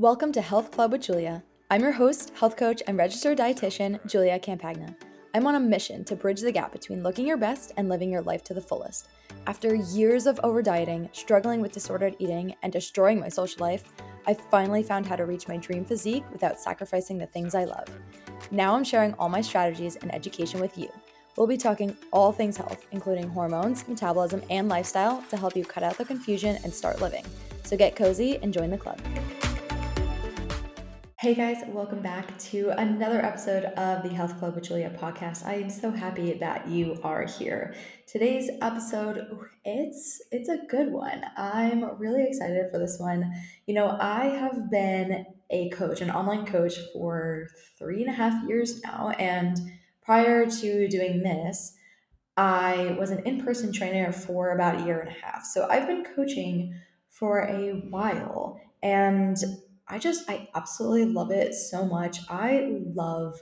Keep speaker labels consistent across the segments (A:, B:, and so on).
A: Welcome to Health Club with Julia. I'm your host, health coach, and registered dietitian, Julia Campagna. I'm on a mission to bridge the gap between looking your best and living your life to the fullest. After years of over dieting, struggling with disordered eating, and destroying my social life, I finally found how to reach my dream physique without sacrificing the things I love. Now I'm sharing all my strategies and education with you. We'll be talking all things health, including hormones, metabolism, and lifestyle to help you cut out the confusion and start living. So get cozy and join the club. Hey guys, welcome back to another episode of the Health Club with Julia podcast. I am so happy that you are here. Today's episode, it's it's a good one. I'm really excited for this one. You know, I have been a coach, an online coach for three and a half years now, and prior to doing this, I was an in-person trainer for about a year and a half. So I've been coaching for a while and I just, I absolutely love it so much. I love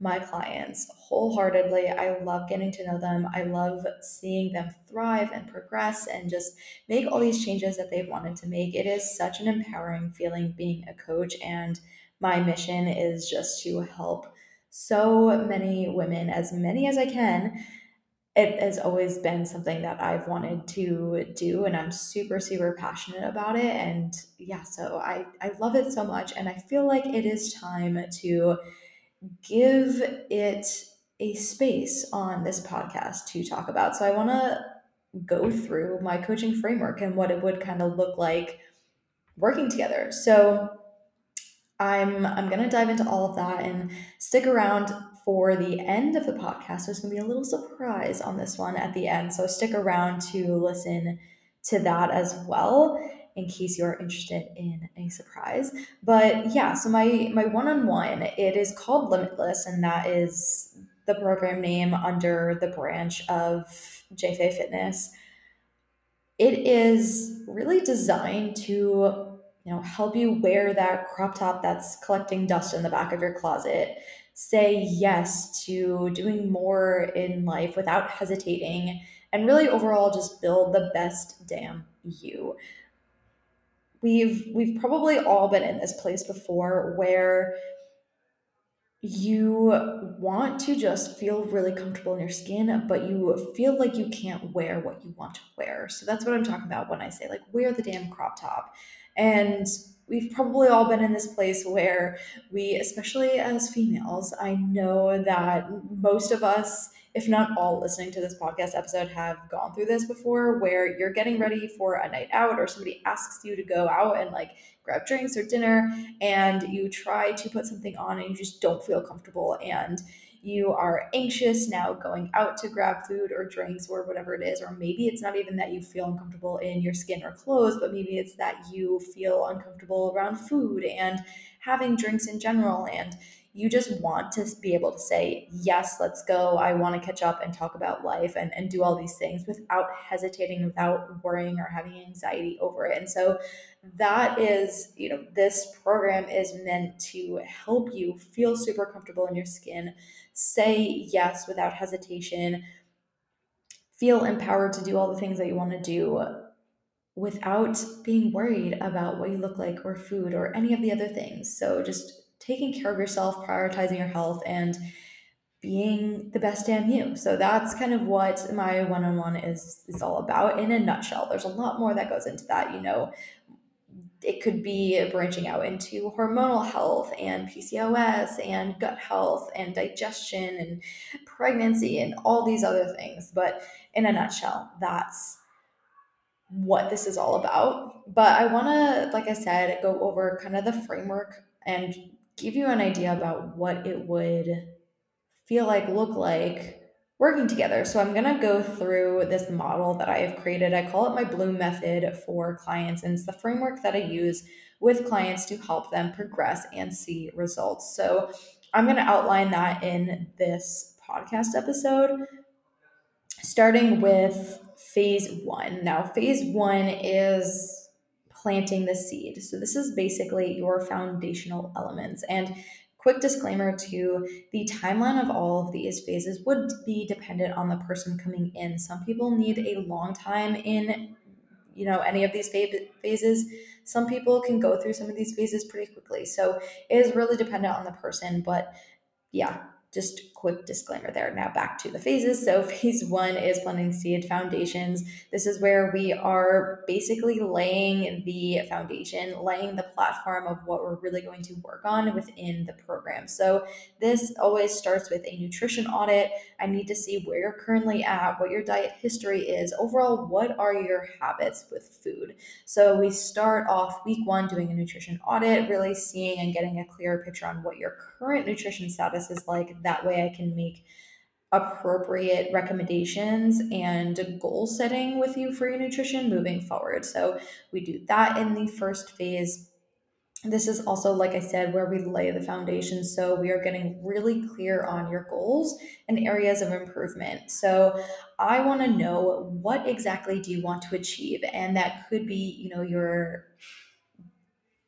A: my clients wholeheartedly. I love getting to know them. I love seeing them thrive and progress and just make all these changes that they've wanted to make. It is such an empowering feeling being a coach. And my mission is just to help so many women, as many as I can, it has always been something that I've wanted to do and I'm super super passionate about it and yeah so I I love it so much and I feel like it is time to give it a space on this podcast to talk about. So I want to go through my coaching framework and what it would kind of look like working together. So I'm I'm going to dive into all of that and stick around for the end of the podcast. There's going to be a little surprise on this one at the end. So stick around to listen to that as well in case you're interested in a surprise. But yeah, so my my one-on-one, it is called Limitless and that is the program name under the branch of JFA Fitness. It is really designed to you know help you wear that crop top that's collecting dust in the back of your closet say yes to doing more in life without hesitating and really overall just build the best damn you we've we've probably all been in this place before where you want to just feel really comfortable in your skin, but you feel like you can't wear what you want to wear. So that's what I'm talking about when I say, like, wear the damn crop top. And we've probably all been in this place where we, especially as females, I know that most of us, if not all listening to this podcast episode, have gone through this before where you're getting ready for a night out or somebody asks you to go out and like grab drinks or dinner and you try to put something on and you just don't feel comfortable. And you are anxious now going out to grab food or drinks or whatever it is, or maybe it's not even that you feel uncomfortable in your skin or clothes, but maybe it's that you feel uncomfortable around food and having drinks in general. And you just want to be able to say, Yes, let's go. I want to catch up and talk about life and, and do all these things without hesitating, without worrying or having anxiety over it. And so that is, you know, this program is meant to help you feel super comfortable in your skin, say yes without hesitation, feel empowered to do all the things that you want to do without being worried about what you look like or food or any of the other things. So just taking care of yourself, prioritizing your health, and being the best damn you. So that's kind of what my one-on-one is is all about in a nutshell. There's a lot more that goes into that, you know. It could be branching out into hormonal health and PCOS and gut health and digestion and pregnancy and all these other things. But in a nutshell, that's what this is all about. But I want to, like I said, go over kind of the framework and give you an idea about what it would feel like, look like working together. So I'm going to go through this model that I have created. I call it my Bloom method for clients, and it's the framework that I use with clients to help them progress and see results. So I'm going to outline that in this podcast episode, starting with phase one. Now, phase one is planting the seed. So this is basically your foundational elements. And quick disclaimer to the timeline of all of these phases would be dependent on the person coming in. Some people need a long time in you know any of these phases. Some people can go through some of these phases pretty quickly. So it is really dependent on the person but yeah just quick disclaimer there. Now back to the phases. So phase one is planting seed foundations. This is where we are basically laying the foundation, laying the platform of what we're really going to work on within the program. So this always starts with a nutrition audit. I need to see where you're currently at, what your diet history is, overall, what are your habits with food. So we start off week one doing a nutrition audit, really seeing and getting a clearer picture on what your current nutrition status is like. That way I can make appropriate recommendations and goal setting with you for your nutrition moving forward. So we do that in the first phase. This is also, like I said, where we lay the foundation. So we are getting really clear on your goals and areas of improvement. So I want to know what exactly do you want to achieve? And that could be, you know, your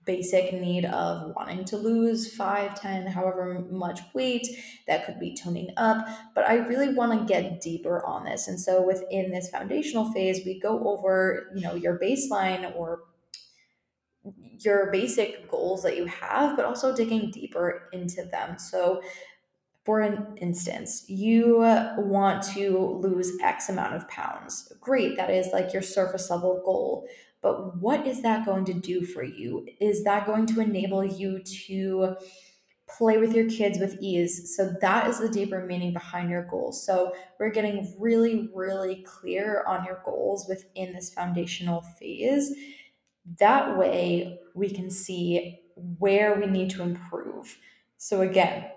A: basic need of wanting to lose 5 10 however much weight that could be toning up but i really want to get deeper on this and so within this foundational phase we go over you know your baseline or your basic goals that you have but also digging deeper into them so for an instance, you want to lose X amount of pounds. Great, that is like your surface level goal. But what is that going to do for you? Is that going to enable you to play with your kids with ease? So that is the deeper meaning behind your goals. So we're getting really, really clear on your goals within this foundational phase. That way we can see where we need to improve. So again,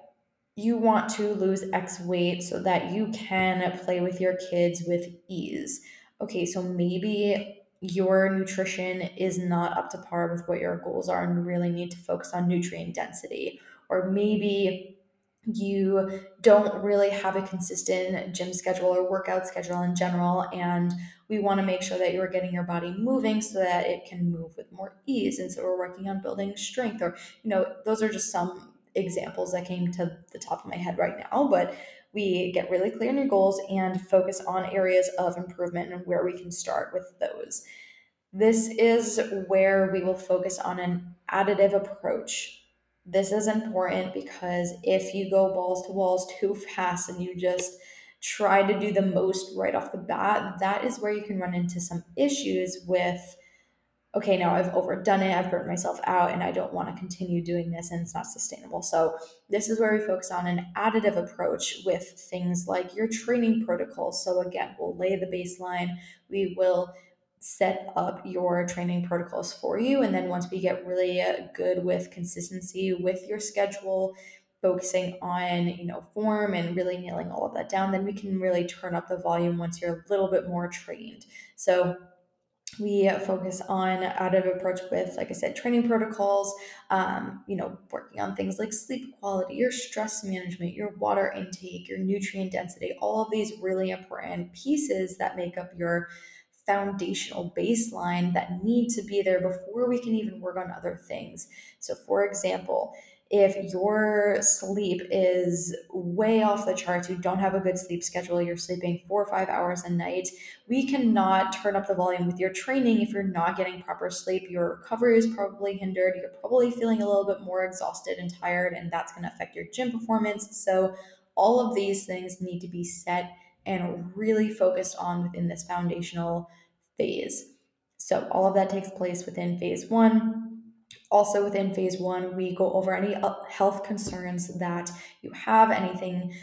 A: you want to lose X weight so that you can play with your kids with ease. Okay, so maybe your nutrition is not up to par with what your goals are and you really need to focus on nutrient density. Or maybe you don't really have a consistent gym schedule or workout schedule in general and we want to make sure that you're getting your body moving so that it can move with more ease and so we're working on building strength or you know those are just some examples that came to the top of my head right now but we get really clear on your goals and focus on areas of improvement and where we can start with those. This is where we will focus on an additive approach. This is important because if you go balls to walls too fast and you just try to do the most right off the bat, that is where you can run into some issues with okay, now I've overdone it, I've burnt myself out, and I don't want to continue doing this, and it's not sustainable. So, this is where we focus on an additive approach with things like your training protocol. So, again, we'll lay the baseline, we will set up your training protocols for you. And then once we get really uh, good with consistency with your schedule, focusing on you know form and really nailing all of that down then we can really turn up the volume once you're a little bit more trained so we focus on additive approach with like i said training protocols um, you know working on things like sleep quality your stress management your water intake your nutrient density all of these really important pieces that make up your foundational baseline that need to be there before we can even work on other things. So for example if your sleep is way off the charts, you don't have a good sleep schedule, you're sleeping four or five hours a night, we cannot turn up the volume with your training if you're not getting proper sleep. Your recovery is probably hindered. You're probably feeling a little bit more exhausted and tired, and that's going to affect your gym performance. So, all of these things need to be set and really focused on within this foundational phase. So, all of that takes place within phase one also, within phase one, we go over any uh, health concerns that you have, anything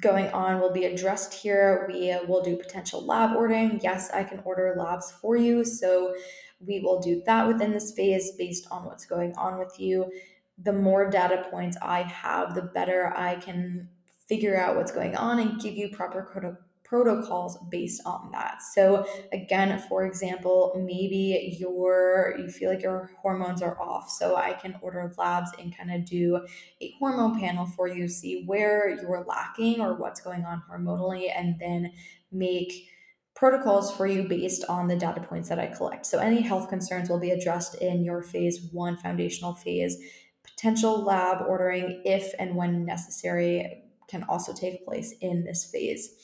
A: going on will be addressed here. We will do potential lab ordering. Yes, I can order labs for you. So, we will do that within this phase based on what's going on with you. The more data points I have, the better I can figure out what's going on and give you proper protocols based on that. So again, for example, maybe your you feel like your hormones are off. So I can order labs and kind of do a hormone panel for you, see where you're lacking or what's going on hormonally and then make protocols for you based on the data points that I collect. So any health concerns will be addressed in your phase 1 foundational phase. Potential lab ordering if and when necessary can also take place in this phase.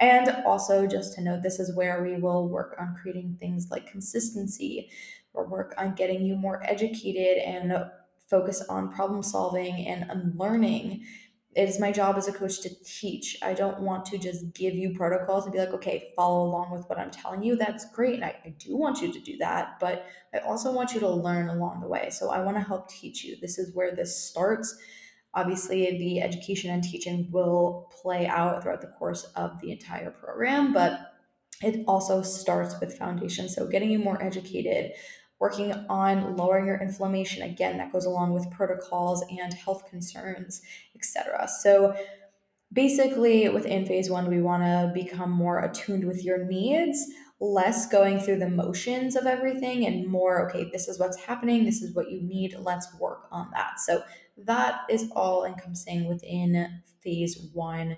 A: And also, just to note, this is where we will work on creating things like consistency or work on getting you more educated and focus on problem solving and unlearning. it is my job as a coach to teach. I don't want to just give you protocols and be like, okay, follow along with what I'm telling you. That's great. And I, I do want you to do that, but I also want you to learn along the way. So I want to help teach you. This is where this starts. Obviously, the education and teaching will play out throughout the course of the entire program, but it also starts with foundation. So getting you more educated, working on lowering your inflammation. Again, that goes along with protocols and health concerns, etc. So basically within phase one, we want to become more attuned with your needs, less going through the motions of everything, and more, okay, this is what's happening, this is what you need, let's work on that. So that is all encompassing within phase one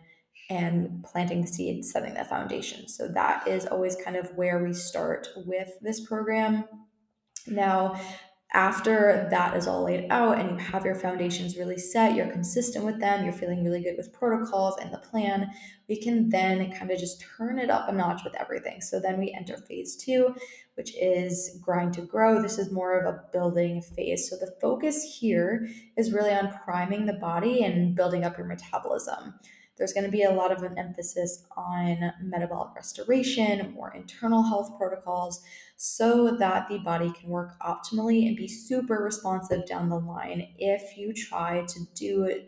A: and planting the seed, setting the foundation. So that is always kind of where we start with this program. Now, after that is all laid out and you have your foundations really set, you're consistent with them, you're feeling really good with protocols and the plan, we can then kind of just turn it up a notch with everything. So then we enter phase two, which is grind to grow. This is more of a building phase. So the focus here is really on priming the body and building up your metabolism. There's going to be a lot of an emphasis on metabolic restoration, more internal health protocols, so that the body can work optimally and be super responsive down the line if you try to do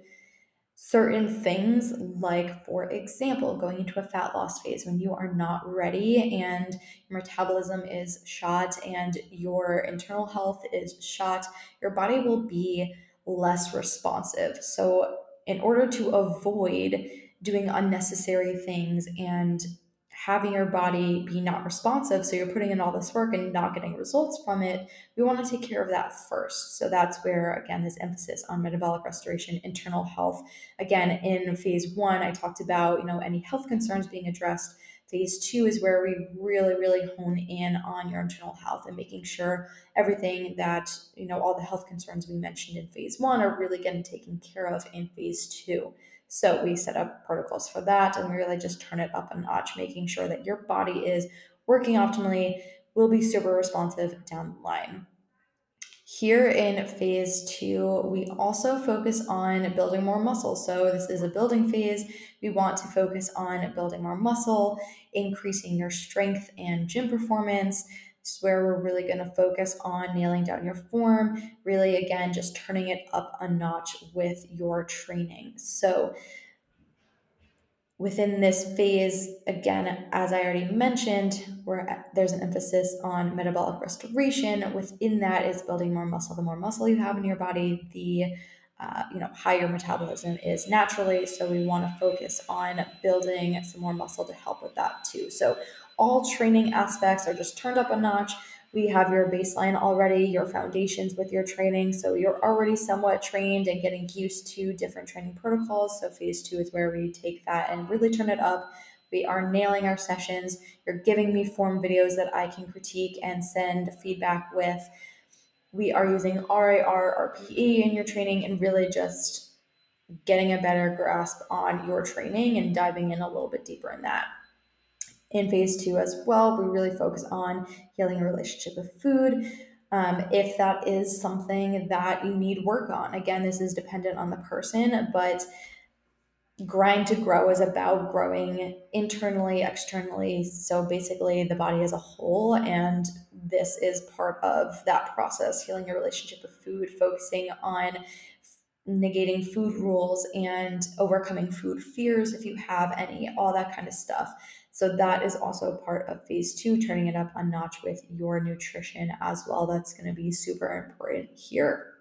A: certain things like for example going into a fat loss phase when you are not ready and your metabolism is shot and your internal health is shot your body will be less responsive. So in order to avoid doing unnecessary things and having your body be not responsive, so you're putting in all this work and not getting results from it, we want to take care of that first. So that's where, again, this emphasis on metabolic restoration, internal health. Again, in phase one, I talked about, you know, any health concerns being addressed. Phase two is where we really, really hone in on your internal health and making sure everything that, you know, all the health concerns we mentioned in phase one are really getting taken care of in phase two. So we set up protocols for that and we really just turn it up a notch, making sure that your body is working optimally, will be super responsive down the line. Here in phase two, we also focus on building more muscle. So, this is a building phase. We want to focus on building more muscle, increasing your strength and gym performance, this is where we're really going to focus on nailing down your form, really, again, just turning it up a notch with your training. So, within this phase, again, as I already mentioned, where there's an emphasis on metabolic restoration. Within that is building more muscle. The more muscle you have in your body, the uh, you know higher metabolism is naturally. So we want to focus on building some more muscle to help with that too. So all training aspects are just turned up a notch. We have your baseline already, your foundations with your training. So you're already somewhat trained and getting used to different training protocols. So phase two is where we take that and really turn it up. We are nailing our sessions. You're giving me form videos that I can critique and send feedback with. We are using RIR, RPE in your training and really just getting a better grasp on your training and diving in a little bit deeper in that. In phase two as well, we really focus on healing your relationship with food. Um, if that is something that you need work on, again, this is dependent on the person, but grind to grow is about growing internally, externally. So basically, the body as a whole. And this is part of that process healing your relationship with food, focusing on negating food rules and overcoming food fears if you have any, all that kind of stuff. So that is also part of phase two, turning it up a notch with your nutrition as well. That's going to be super important here.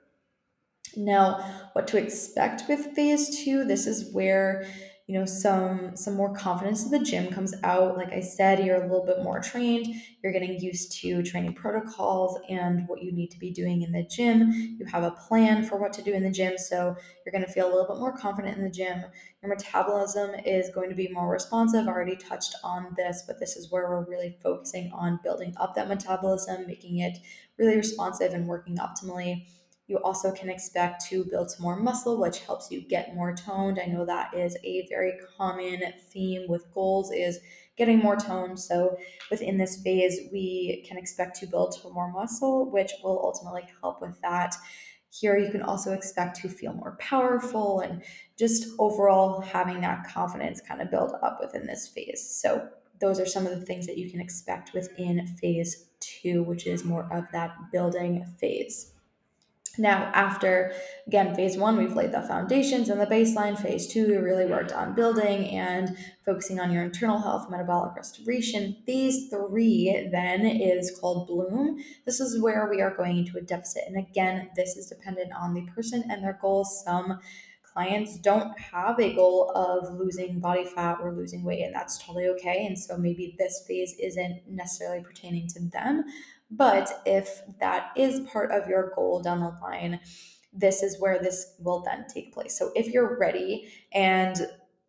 A: Now, what to expect with phase two? This is where you know some some more confidence in the gym comes out. Like i said you're a little bit more trained. You're getting used to training protocols and what you need to be doing in the gym. You have a plan for what to do in the gym so you're going to feel a little bit more confident in the gym. Your metabolism is going to be more responsive. I already touched on this but this is where we're really focusing on building up that metabolism making it really responsive and working optimally You also can expect to build some more muscle, which helps you get more toned. I know that is a very common theme with goals is getting more toned. So within this phase, we can expect to build more muscle, which will ultimately help with that. Here, you can also expect to feel more powerful and just overall having that confidence kind of build up within this phase. So, those are some of the things that you can expect within phase two, which is more of that building phase. Now, after again, phase one, we've laid the foundations and the baseline. Phase two, we really worked on building and focusing on your internal health, metabolic restoration. Phase three then is called bloom. This is where we are going into a deficit. And again, this is dependent on the person and their goals. Some clients don't have a goal of losing body fat or losing weight, and that's totally okay. And so maybe this phase isn't necessarily pertaining to them. But if that is part of your goal down the line, this is where this will then take place. So if you're ready and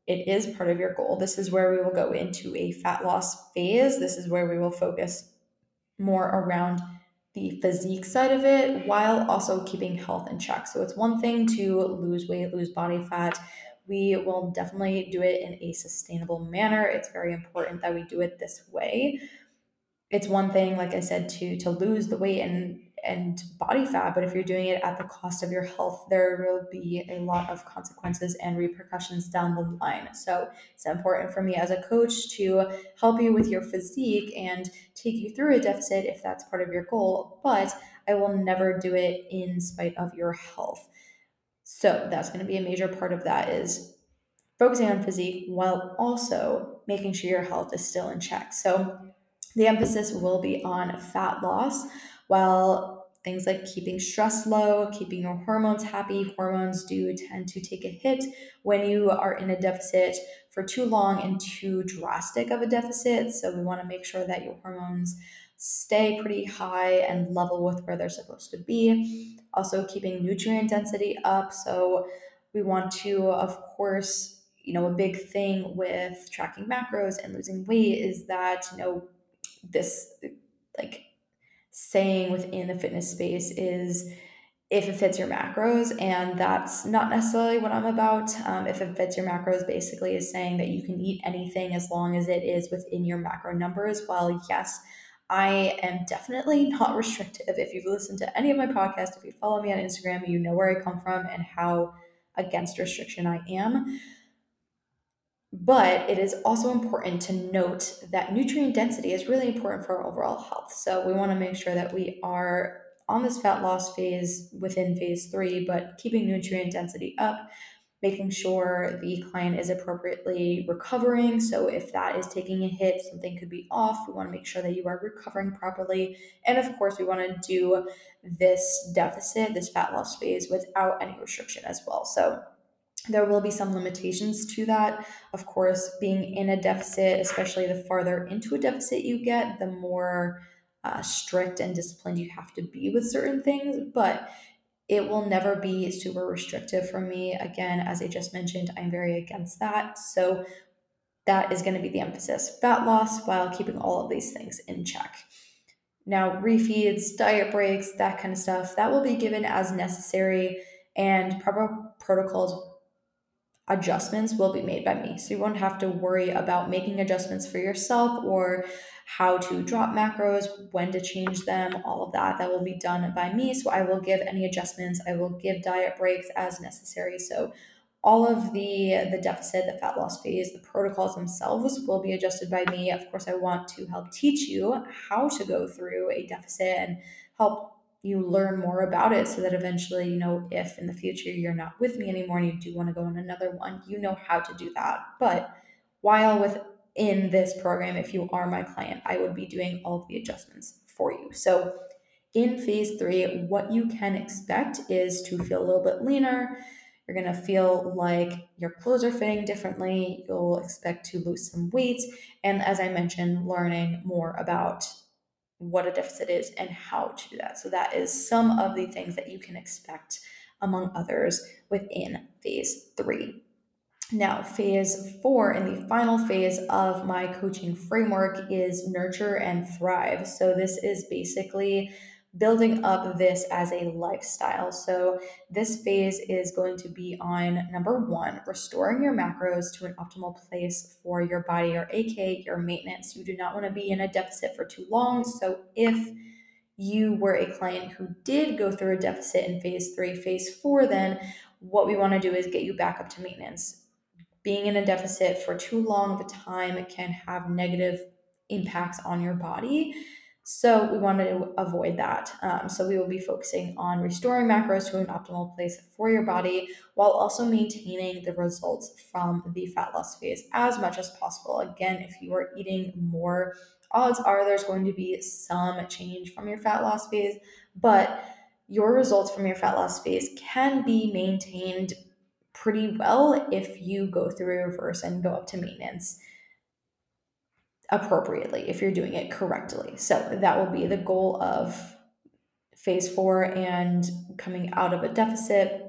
A: it is part of your goal, this is where we will go into a fat loss phase. This is where we will focus more around the physique side of it while also keeping health in check. So it's one thing to lose weight, lose body fat. We will definitely do it in a sustainable manner. It's very important that we do it this way it's one thing like i said to to lose the weight and and body fat but if you're doing it at the cost of your health there will be a lot of consequences and repercussions down the line. So it's important for me as a coach to help you with your physique and take you through a deficit if that's part of your goal but i will never do it in spite of your health. So that's going to be a major part of that is focusing on physique while also making sure your health is still in check. So the emphasis will be on fat loss, while things like keeping stress low, keeping your hormones happy. Hormones do tend to take a hit when you are in a deficit for too long and too drastic of a deficit. So, we want to make sure that your hormones stay pretty high and level with where they're supposed to be. Also, keeping nutrient density up. So, we want to, of course, you know, a big thing with tracking macros and losing weight is that, you know, this like saying within the fitness space is if it fits your macros and that's not necessarily what i'm about. Um, if it fits your macros basically is saying that you can eat anything as long as it is within your macro numbers. While yes i am definitely not restrictive. If you've listened to any of my podcasts if you follow me on instagram you know where i come from and how against restriction i am but it is also important to note that nutrient density is really important for our overall health. So we want to make sure that we are on this fat loss phase within phase three, but keeping nutrient density up, making sure the client is appropriately recovering. So if that is taking a hit, something could be off. We want to make sure that you are recovering properly. And of course, we want to do this deficit, this fat loss phase without any restriction as well. So there will be some limitations to that. Of course, being in a deficit, especially the farther into a deficit you get, the more uh, strict and disciplined you have to be with certain things. But it will never be super restrictive for me. Again, as I just mentioned, I'm very against that. So that is going to be the emphasis fat loss while keeping all of these things in check. Now, refeeds, diet breaks, that kind of stuff, that will be given as necessary, and proper protocols adjustments will be made by me. So you won't have to worry about making adjustments for yourself or how to drop macros, when to change them, all of that. That will be done by me. So I will give any adjustments, I will give diet breaks as necessary. So all of the the deficit, the fat loss phase, the protocols themselves will be adjusted by me. Of course, I want to help teach you how to go through a deficit and help you learn more about it so that eventually, you know, if in the future you're not with me anymore and you do want to go on another one, you know how to do that. But while within this program, if you are my client, I would be doing all of the adjustments for you. So in phase three, what you can expect is to feel a little bit leaner. You're going to feel like your clothes are fitting differently. You'll expect to lose some weight. And as I mentioned, learning more about what a deficit is and how to do that. So, that is some of the things that you can expect, among others, within phase three. Now, phase four and the final phase of my coaching framework is nurture and thrive. So, this is basically building up this as a lifestyle. So, this phase is going to be on number one, restoring your macros to an optimal place for your body, or AK, your maintenance. You do not want to be in a deficit for too long. So, if you were a client who did go through a deficit in phase three, phase four, then what we want to do is get you back up to maintenance. Being in a deficit for too long of a time can have negative impacts on your body. So we want to avoid that. Um, so we will be focusing on restoring macros to an optimal place for your body while also maintaining the results from the fat loss phase as much as possible. Again, if you are eating more, odds are there's going to be some change from your fat loss phase, but your results from your fat loss phase can be maintained pretty well if you go through reverse and go up to maintenance appropriately if you're doing it correctly. So that will be the goal of phase four and coming out of a deficit.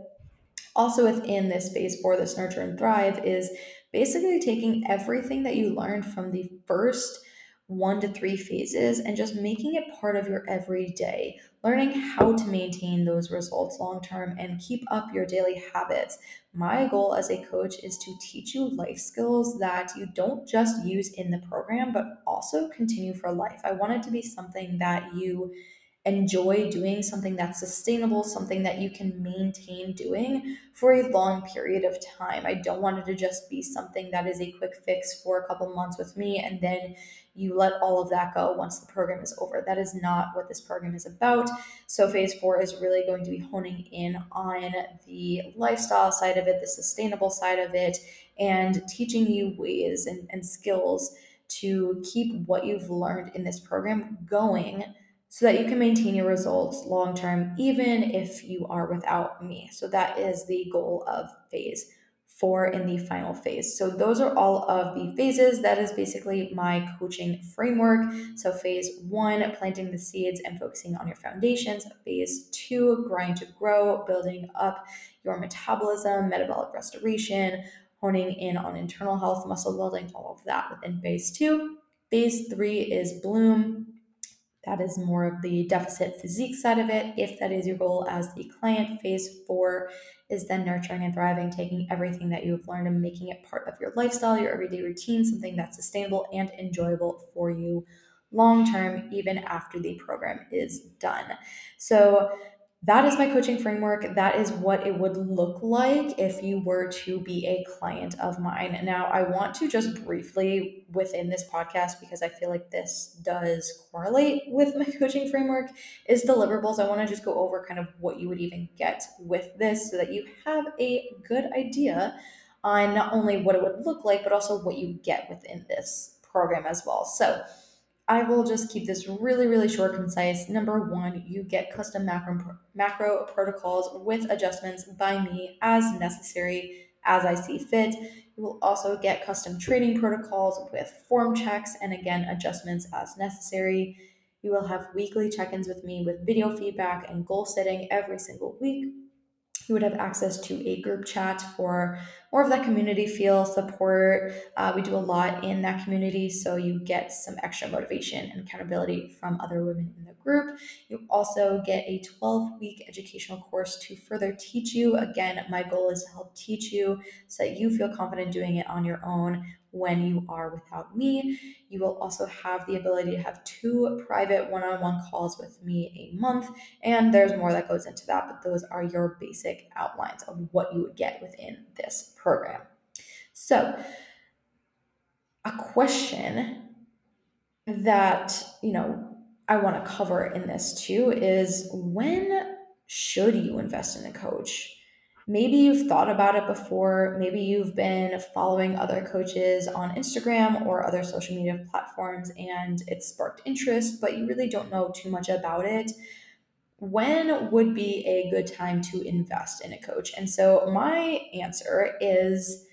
A: Also, within this phase four, this nurture and thrive is basically taking everything that you learned from the first one to three phases and just making it part of your everyday, learning how to maintain those results long term and keep up your daily habits. My goal as a coach is to teach you life skills that you don't just use in the program, but also continue for life. I want it to be something that you enjoy doing, something that's sustainable, something that you can maintain doing for a long period of time. I don't want it to just be something that is a quick fix for a couple months with me and then you let all of that go once the program is over. That is not what this program is about. So, phase four is really going to be honing in on the lifestyle side of it, the sustainable side of it, and teaching you ways and, and skills to keep what you've learned in this program going so that you can maintain your results long term, even if you are without me. So, that is the goal of phase four in the final phase. So those are all of the phases. That is basically my coaching framework. So phase one, planting the seeds and focusing on your foundations. Phase two, grind to grow, building up your metabolism, metabolic restoration, honing in on internal health, muscle building, all of that within phase two. Phase three is bloom, that is more of the deficit physique side of it. If that is your goal as the client, phase four is then nurturing and thriving, taking everything that you've learned and making it part of your lifestyle, your everyday routine, something that's sustainable and enjoyable for you long term, even after the program is done. So, that is my coaching framework. That is what it would look like if you were to be a client of mine. Now, I want to just briefly within this podcast, because I feel like this does correlate with my coaching framework, is deliverables. I want to just go over kind of what you would even get with this so that you have a good idea on not only what it would look like, but also what you get within this program as well. So, I will just keep this really, really short, concise. Number one, you get custom macro, macro protocols with adjustments by me as necessary as I see fit. You will also get custom training protocols with form checks and again, adjustments as necessary. You will have weekly check ins with me with video feedback and goal setting every single week you would have access to a group chat for more of that community feel support. Uh, we do a lot in that community, so you get some extra motivation and accountability from other women in the group. You also get a 12 week educational course to further teach you. Again, my goal is to help teach you so that you feel confident doing it on your own when you are without me. You will also have the ability to have two private one on one calls with me a month. And there's more that goes into that, but those are your basic outlines of what you would get within this program. So, a question that, you know, I want to cover in this too is when should you invest in a coach? Maybe you've thought about it before. Maybe you've been following other coaches on Instagram or other social media platforms and it sparked interest, but you really don't know too much about it. When would be a good time to invest in a coach? And so my answer is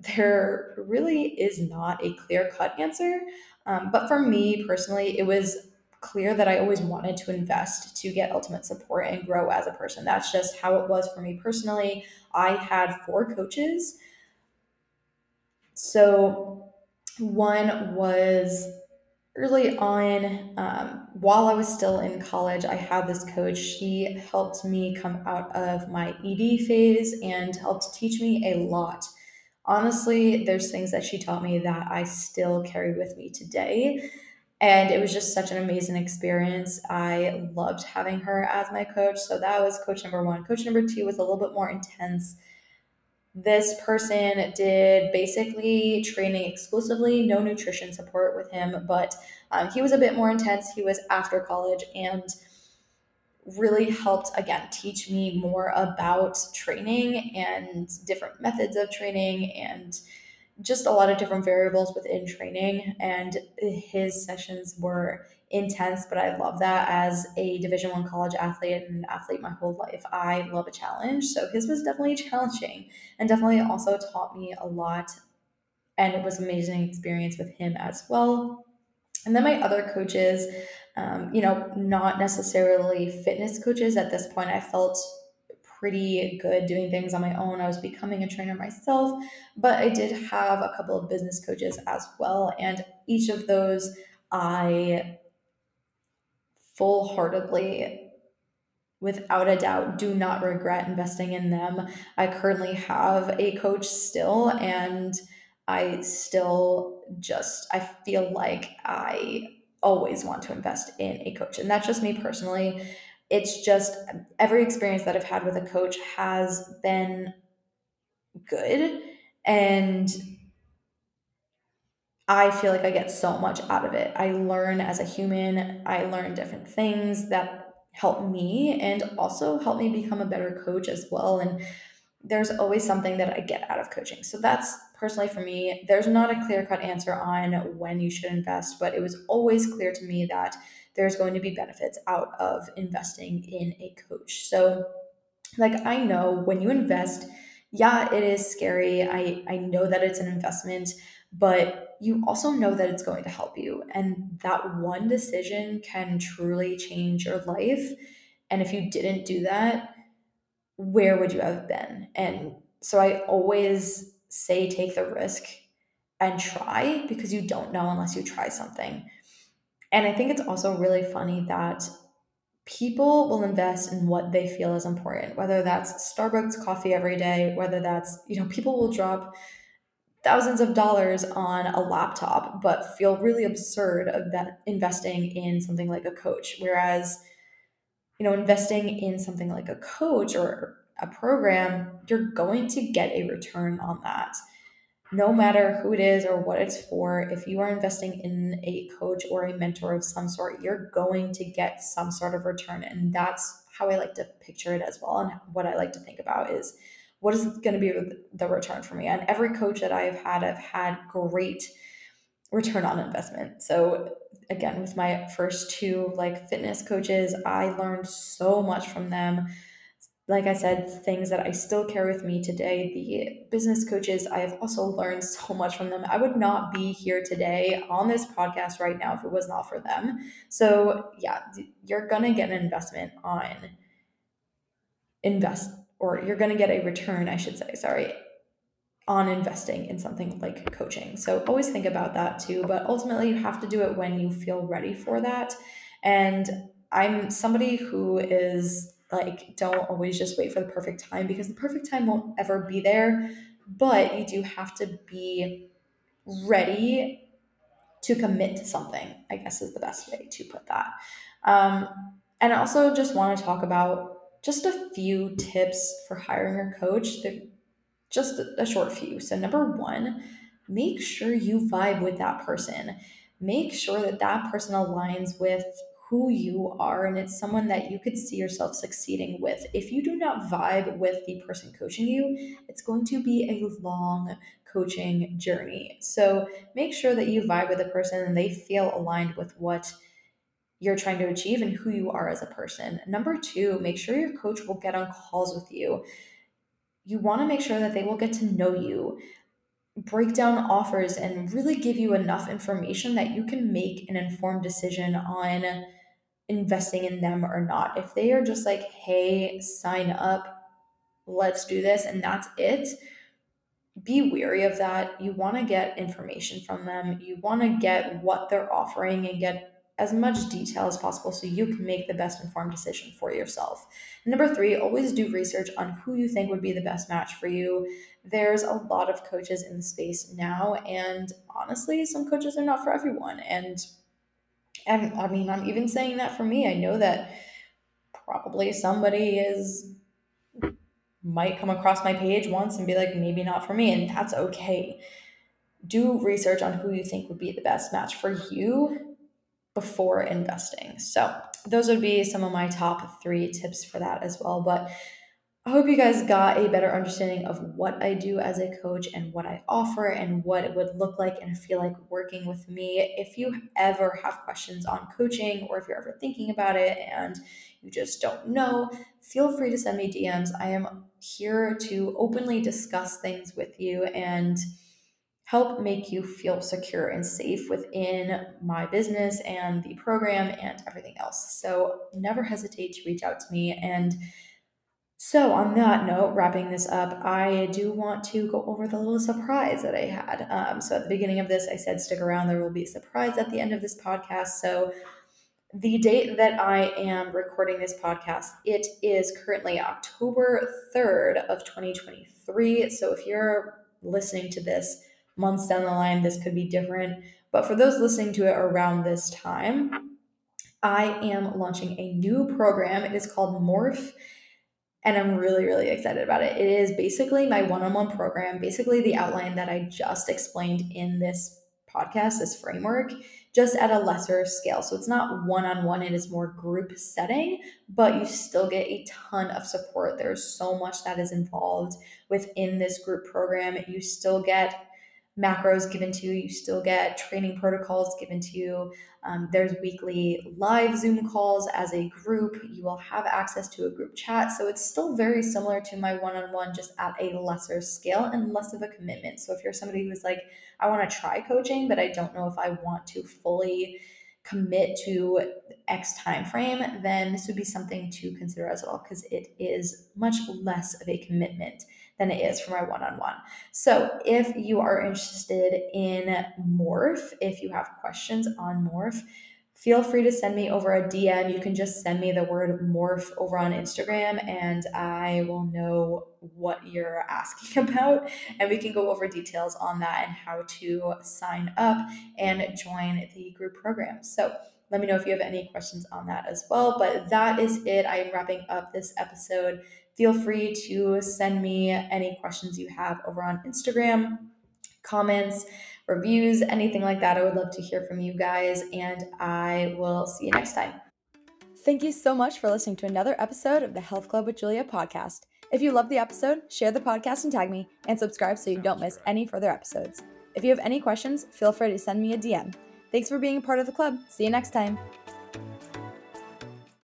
A: there really is not a clear cut answer. Um, but for me personally, it was clear that I always wanted to invest to get ultimate support and grow as a person. That's just how it was for me personally. I had four coaches. So, one was early on, um, while I was still in college, I had this coach. She helped me come out of my ED phase and helped teach me a lot. Honestly, there's things that she taught me that I still carry with me today. And it was just such an amazing experience. I loved having her as my coach. So that was coach number one. Coach number two was a little bit more intense this person did basically training exclusively, no nutrition support with him, but um, he was a bit more intense. He was after college and really helped again teach me more about training and different methods of training and just a lot of different variables within training and his sessions were intense but i love that as a division one college athlete and an athlete my whole life i love a challenge. So his was definitely challenging and definitely also taught me a lot and it was an amazing experience with him as well. And then my other coaches um, you know not necessarily fitness coaches at this point i felt pretty good doing things on my own. I was becoming a trainer myself, but I did have a couple of business coaches as well. And each of those I full heartedly, without a doubt, do not regret investing in them. I currently have a coach still, and I still just, I feel like I always want to invest in a coach. And that's just me personally it's just every experience that I've had with a coach has been good and I feel like I get so much out of it. I learn as a human, I learn different things that help me and also help me become a better coach as well and there's always something that I get out of coaching. So that's personally for me. There's not a clear-cut answer on when you should invest, but it was always clear to me that there's going to be benefits out of investing in a coach. So, like, I know when you invest, yeah, it is scary. I, I know that it's an investment, but you also know that it's going to help you. And that one decision can truly change your life. And if you didn't do that, where would you have been? And so I always say take the risk and try because you don't know unless you try something. And I think it's also really funny that people will invest in what they feel is important, whether that's Starbucks coffee every day, whether that's, you know, people will drop thousands of dollars on a laptop but feel really absurd that investing in something like a coach. Whereas you know investing in something like a coach or a program you're going to get a return on that no matter who it is or what it's for, if you are investing in a coach or a mentor of some sort, you're going to get some sort of return. And that's how I like to picture it as well. And what I like to think about is what is going to be the return for me? And every coach that I have had, I've had great return on investment. So again, with my first two like fitness coaches, I learned so much from them like I said, things that I still carry with me today. The business coaches, I have also learned so much from them. I would not be here today on this podcast right now if it was not for them. So, yeah, you're going to get an investment on invest, or you're going to get a return, I should say, sorry, on investing in something like coaching. So, always think about that too. But ultimately, you have to do it when you feel ready for that. And I'm somebody who is like don't always just wait for the perfect time because the perfect time won't ever be there but you do have to be ready to commit to something i guess is the best way to put that. Um, and i also just want to talk about just a few tips for hiring a coach just a short few. So number one make sure you vibe with that person. Make sure that that person aligns with who you are and it's someone that you could see yourself succeeding with. If you do not vibe with the person coaching you, it's going to be a long coaching journey. So make sure that you vibe with the person and they feel aligned with what you're trying to achieve and who you are as a person. Number two, make sure your coach will get on calls with you. You want to make sure that they will get to know you break down offers and really give you enough information that you can make an informed decision on investing in them or not. If they are just like, hey, sign up, let's do this, and that's it, be weary of that. You want to get information from them. You want to get what they're offering and get as much detail as possible so you can make the best informed decision for yourself. Number three, always do research on who you think would be the best match for you. There's a lot of coaches in the space now, and honestly, some coaches are not for everyone. And and I mean, I'm even saying that for me. I know that probably somebody is might come across my page once and be like, maybe not for me, and that's okay. Do research on who you think would be the best match for you before investing. So, those would be some of my top three tips for that as well. But I hope you guys got a better understanding of what I do as a coach and what I offer and what it would look like and feel like working with me. If you ever have questions on coaching or if you're ever thinking about it and you just don't know, feel free to send me DMs. I am here to openly discuss things with you and help make you feel secure and safe within my business and the program and everything else. So never hesitate to reach out to me and so, on that note, wrapping this up, I do want to go over the little surprise that I had. Um, so, at the beginning of this, I said stick around, there will be a surprise at the end of this podcast. So, the date that I am recording this podcast, it is currently October 3rd of 2023. So, if you're listening to this months down the line, this could be different. But for those listening to it around this time, I am launching a new program. It is called Morph and I'm really, really excited about it. It is basically my one on one program, basically the outline that I just explained in this podcast, this framework, just at a lesser scale. So it's not one on one, it is more group setting, but you still get a ton of support. There's so much that is involved within this group program. You still get macros given to you. You still get training protocols given to you. Um, there's weekly live Zoom calls as a group. You will have access to a group chat. So it's still very similar to my one on one, just at a lesser scale and less of a commitment. So if you're somebody who's like, I want to try coaching, but I don't know if I want to fully commit to X time frame, then this would be something to consider as well because it is much less of a commitment than it is for my one on one. So, if you are interested in Morph, if you have questions on Morph, feel free to send me over a DM. You can just send me the word morph over on Instagram and I will know what you're asking about. And we can go over details on that and how to sign up and join the group program. So let me know if you have any questions on that as well. But that is it. I am wrapping up this episode. Feel free to send me any questions you have over on Instagram, comments reviews, anything like that. I would love to hear from you guys, and I will see you next time. Thank you so much for listening to another episode of the Health Club with Julia podcast. If you love the episode, share the podcast and tag me, and subscribe so you don't miss any further episodes. If you have any questions, feel free to send me a DM. Thanks for being a part of the club. See you next time.